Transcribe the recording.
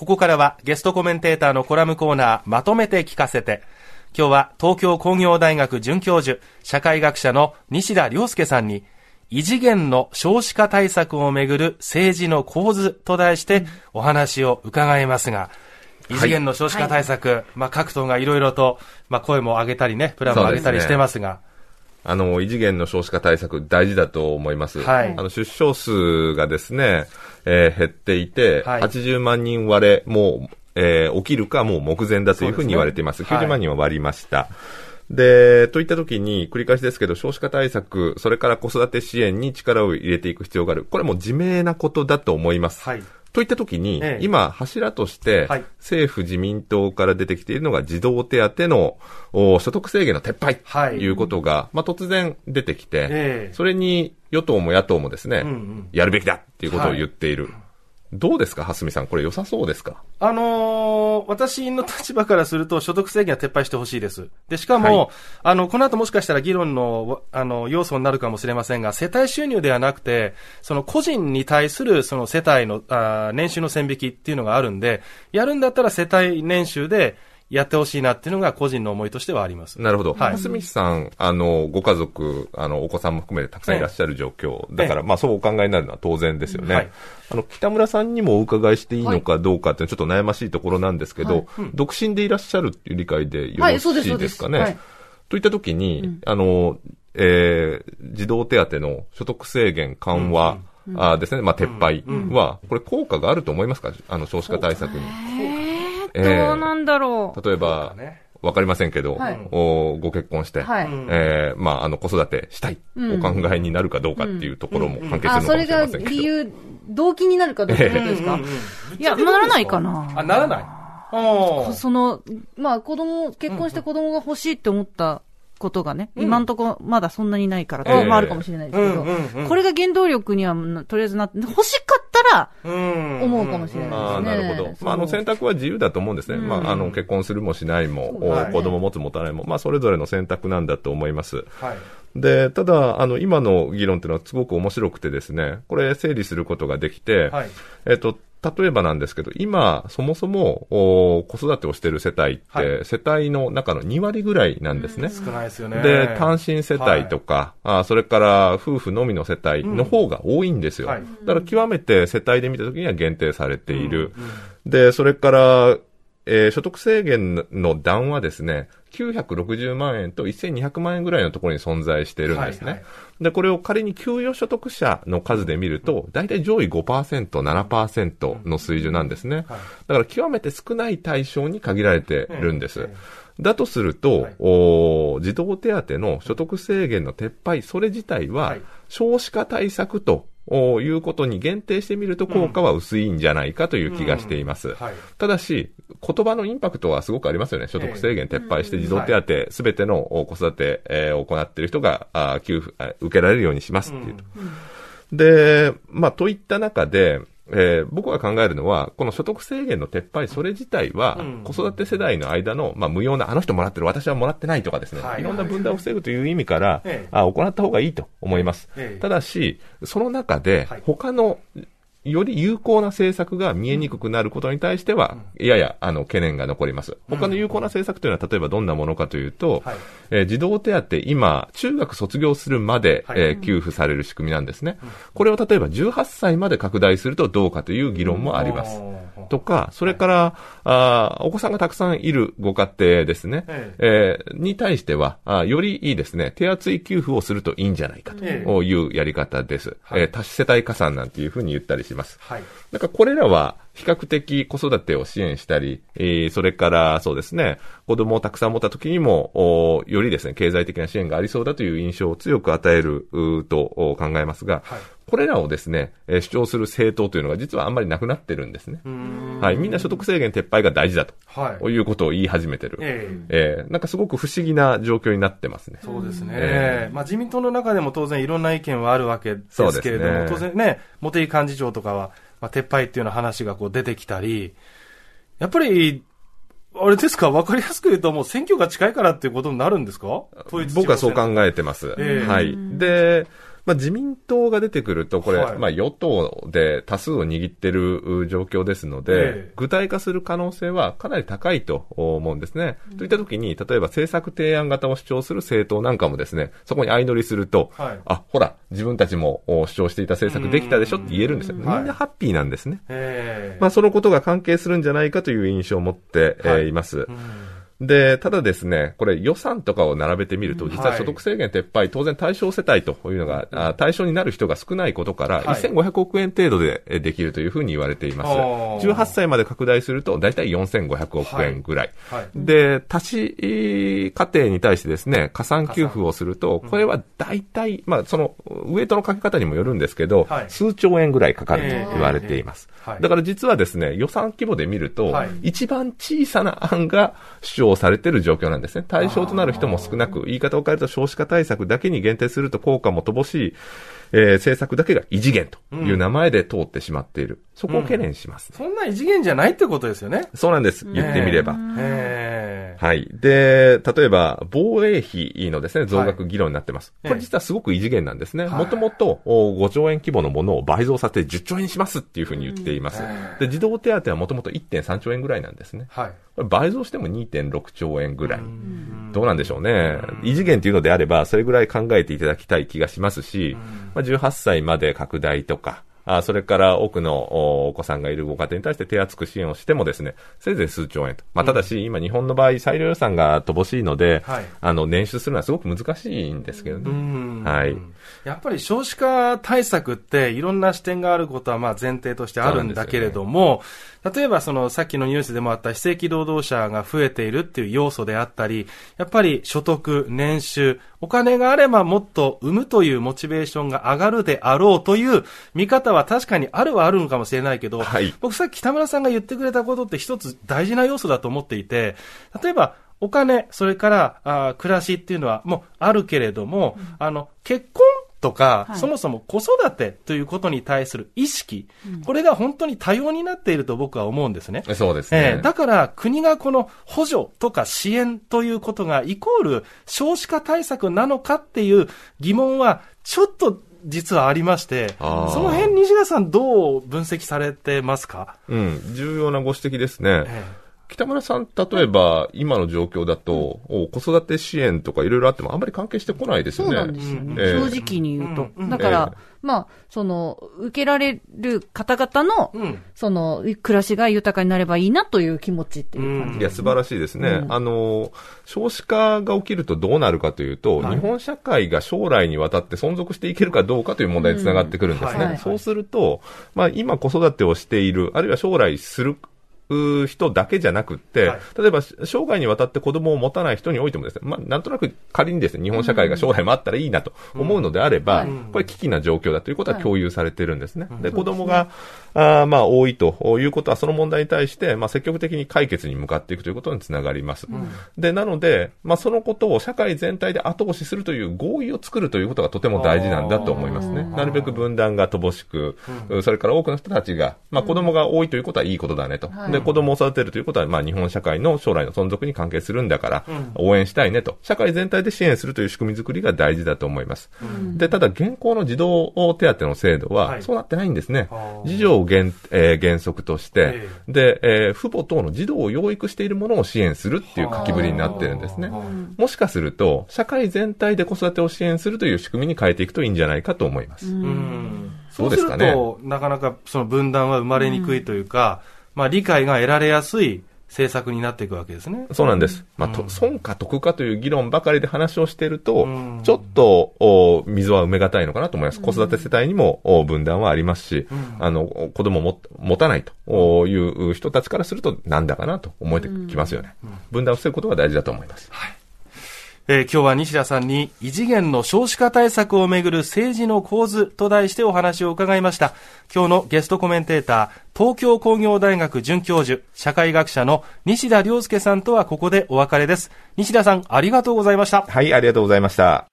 ここからはゲストコメンテーターのコラムコーナー、まとめて聞かせて。今日は東京工業大学准教授、社会学者の西田亮介さんに、異次元の少子化対策をめぐる政治の構図と題してお話を伺いますが、異次元の少子化対策、はい、まあ各党がいろいろと、まあ声も上げたりね、プランも上げたりしてますが、あの、異次元の少子化対策大事だと思います。はい、あの、出生数がですね、えー、減っていて、はい、80万人割れ、もう、えー、起きるかもう目前だというふうに言われています。すね、90万人は割りました。で、といったときに、繰り返しですけど、少子化対策、それから子育て支援に力を入れていく必要がある。これも自明なことだと思います。はい。といったときに、ええ、今、柱として、政府自民党から出てきているのが児童手当の所得制限の撤廃とい。うことが、まあ、突然出てきて、え、それに与党も野党もですね、うんうん、やるべきだっていうことを言っている。はいどうですか、蓮見さん、これ良さそうですか？あのー、私の立場からすると、所得制限は撤廃してほしいです。で、しかも、はい、あの、この後もしかしたら議論の、あの、要素になるかもしれませんが、世帯収入ではなくて、その個人に対する、その世帯の、あ年収の線引きっていうのがあるんで、やるんだったら世帯年収で、やってほしいなっていうのが個人の思いとしてはあります。なるほど。はい。スさん、あの、ご家族、あの、お子さんも含めてたくさんいらっしゃる状況。だから、まあ、そうお考えになるのは当然ですよね。はい。あの、北村さんにもお伺いしていいのかどうかってちょっと悩ましいところなんですけど、はいうん、独身でいらっしゃるっていう理解でよろしいですかね？はい、といったときに、うん、あの、えー、児童手当の所得制限緩和、うん、あですね、まあ、撤廃は、これ効果があると思いますか？あの、少子化対策に。えー、どうなんだろう。例えば、わかりませんけど、はい、おご結婚して、はい、えー、まあ、あの、子育てしたい、お考えになるかどうかっていうところも関係するのかもしれませんけど、うんうん、あ、それが理由、動機になるかどうかですか、いや、ならないかな。あ、ならない。その、まあ、子供、結婚して子供が欲しいって思ったことがね、うん、今んとこまだそんなにないから、ともあるかもしれないですけど、これが原動力にはとりあえずなって、欲しかったら、思うかもしれないですね。なるほど。まあ、あの、選択は自由だと思うんですね。まあ、あの、結婚するもしないも、ね、子供持つ持たないも、まあ、それぞれの選択なんだと思います。はい。で、ただ、あの、今の議論っていうのはすごく面白くてですね、これ整理することができて、はい、えっと、例えばなんですけど、今、そもそも子育てをしている世帯って、はい、世帯の中の2割ぐらいなんですね。少ないですよね。で、単身世帯とか、はい、あそれから夫婦のみの世帯の方が多いんですよ。うんはい、だから極めて世帯で見たときには限定されている。うんうん、で、それから、えー、所得制限の段はですね、960万円と1200万円ぐらいのところに存在しているんですね。はいはい、で、これを仮に給与所得者の数で見ると、大体上位5%、7%の水準なんですね。だから極めて少ない対象に限られてるんです。だとすると、はい、お児童手当の所得制限の撤廃、それ自体は少子化対策ということに限定してみると効果は薄いんじゃないかという気がしています。ただし、言葉のインパクトはすごくありますよね。所得制限撤廃して児童手当すべての子育てを行っている人が給付、受けられるようにしますっていうと。で、まあ、といった中で、えー、僕が考えるのは、この所得制限の撤廃、それ自体は、子育て世代の間の、まあ、無用な、あの人もらってる、私はもらってないとかですね、いろんな分断を防ぐという意味から、あ行った方がいいと思います。ただし、その中で、他のより有効な政策が見えにくくなることに対しては、やや、あの、懸念が残ります。他の有効な政策というのは、例えばどんなものかというと、はい、えー、児童手当、今、中学卒業するまで、はい、えー、給付される仕組みなんですね。これを例えば18歳まで拡大するとどうかという議論もあります。とか、それから、あお子さんがたくさんいるご家庭ですね、えー、に対してはあ、よりいいですね、手厚い給付をするといいんじゃないかというやり方です。えー、多子世帯加算なんていうふうに言ったりします。はい。だからこれらは比較的子育てを支援したり、えー、それからそうですね、子供をたくさん持った時にも、およりですね、経済的な支援がありそうだという印象を強く与えると考えますが、はい、これらをですね、主張する政党というのが実はあんまりなくなってるんですね。はい。みんな所得制限撤廃が大事だと。はい。いうことを言い始めてる。えー、えー、なんかすごく不思議な状況になってますね。そうですね。えー、まあ自民党の中でも当然いろんな意見はあるわけですけれども、ね、当然ね、茂木幹事長とかは、まあ、撤廃っていうような話がこう出てきたり、やっぱり、あれですか、わかりやすく言うと、もう選挙が近いからっていうことになるんですか？僕はそう考えてます。えー、はい。で、まあ、自民党が出てくると、これ、はい、まあ、与党で多数を握ってる状況ですので、えー、具体化する可能性はかなり高いと思うんですね。うん、といったときに、例えば政策提案型を主張する政党なんかもですね、そこに相乗りすると、はい、あ、ほら、自分たちも主張していた政策できたでしょって言えるんですよ。みんなハッピーなんですね。まあ、そのことが関係するんじゃないかという印象を持って、はい、います。で、ただですね、これ予算とかを並べてみると、実は所得制限撤廃、当然対象世帯というのが、あ対象になる人が少ないことから、1500億円程度でできるというふうに言われています。18歳まで拡大すると、大体4500億円ぐらい。で、多子家庭に対してですね、加算給付をすると、これは大体、まあ、その、ウエイトのかけ方にもよるんですけど、数兆円ぐらいかかると言われています。だから実はですね、予算規模で見ると、一番小さな案が主張されている状況なんですね。対象となる人も少なく、言い方を変えると少子化対策だけに限定すると効果も乏しい、えー、政策だけが異次元という名前で通ってしまっている。そこを懸念します、ねうん、そんな異次元じゃないってことですよね。そうなんです。言ってみれば。はい。で、例えば、防衛費のですね、増額議論になってます。はい、これ実はすごく異次元なんですね。もともと5兆円規模のものを倍増させて10兆円にしますっていうふうに言っています。で、児童手当はもともと1.3兆円ぐらいなんですね。はい。倍増しても2.6兆円ぐらい。どうなんでしょうね。異次元というのであれば、それぐらい考えていただきたい気がしますし、まあ、18歳まで拡大とか、あそれから多くのお子さんがいるご家庭に対して手厚く支援をしてもですね、せいぜい数兆円と。まあ、ただし、うん、今日本の場合、裁量予算が乏しいので、はい、あの、捻出するのはすごく難しいんですけどね。はい。やっぱり少子化対策っていろんな視点があることはまあ前提としてあるんだけれども、ね、例えばそのさっきのニュースでもあった非正規労働者が増えているっていう要素であったり、やっぱり所得、年収、お金があればもっと生むというモチベーションが上がるであろうという見方は確かにあるはあるのかもしれないけど、はい、僕さっき北村さんが言ってくれたことって一つ大事な要素だと思っていて、例えばお金、それからあ暮らしっていうのはもうあるけれども、うん、あの、結婚とか、はい、そもそも子育てということに対する意識、うん、これが本当に多様になっていると僕は思うんですね。そうですね。えー、だから国がこの補助とか支援ということがイコール少子化対策なのかっていう疑問はちょっと実はありまして、その辺西川さんどう分析されてますか？うん、重要なご指摘ですね。えー北村さん、例えば、今の状況だと、子育て支援とかいろいろあっても、あんまり関係してこないですよね。そうなんですよね。えー、正直に言うと。だから、えー、まあ、その、受けられる方々の、うん、その、暮らしが豊かになればいいなという気持ちっていう感じ、いや、素晴らしいですね。うん、あの、少子化が起きるとどうなるかというと、はい、日本社会が将来にわたって存続していけるかどうかという問題につながってくるんですね。はい、そうすると、まあ、今子育てをしている、あるいは将来する人だけじゃなくて、はい、例えば生涯にわたって子供を持たない人においてもですね、まあ、なんとなく仮にですね、日本社会が将来もあったらいいなと思うのであれば、うん、これ危機な状況だということは共有されてるんですね。はい、で、子供が、あまあ、多いということは、その問題に対して、まあ、積極的に解決に向かっていくということにつながります。うん、で、なので、まあ、そのことを社会全体で後押しするという合意を作るということがとても大事なんだと思いますね。なるべく分断が乏しく、それから多くの人たちが、まあ、子供が多いということはいいことだねと。で、子供を育てるということは、まあ、日本社会の将来の存続に関係するんだから、応援したいねと。社会全体で支援するという仕組み作りが大事だと思います。で、ただ、現行の児童手当の制度は、そうなってないんですね。事情を原,、えー、原則として、で、えー、父母等の児童を養育しているものを支援するっていう書きぶりになってるんですね。もしかすると、社会全体で子育てを支援するという仕組みに変えていくといいんじゃないかと思います。そうですかね？なかなかその分断は生まれにくいというか、まあ、理解が得られやすい政策になっていくわけですね。そうなんです。まあ、と、損か得かという議論ばかりで話をしていると、ちょっと、お溝は埋めがたいのかなと思います。子育て世帯にもお分断はありますし、あの、子供も持たないという人たちからすると、なんだかなと思えてきますよね。分断を防ぐことが大事だと思います。はいえ、今日は西田さんに異次元の少子化対策をめぐる政治の構図と題してお話を伺いました。今日のゲストコメンテーター、東京工業大学准教授、社会学者の西田亮介さんとはここでお別れです。西田さん、ありがとうございました。はい、ありがとうございました。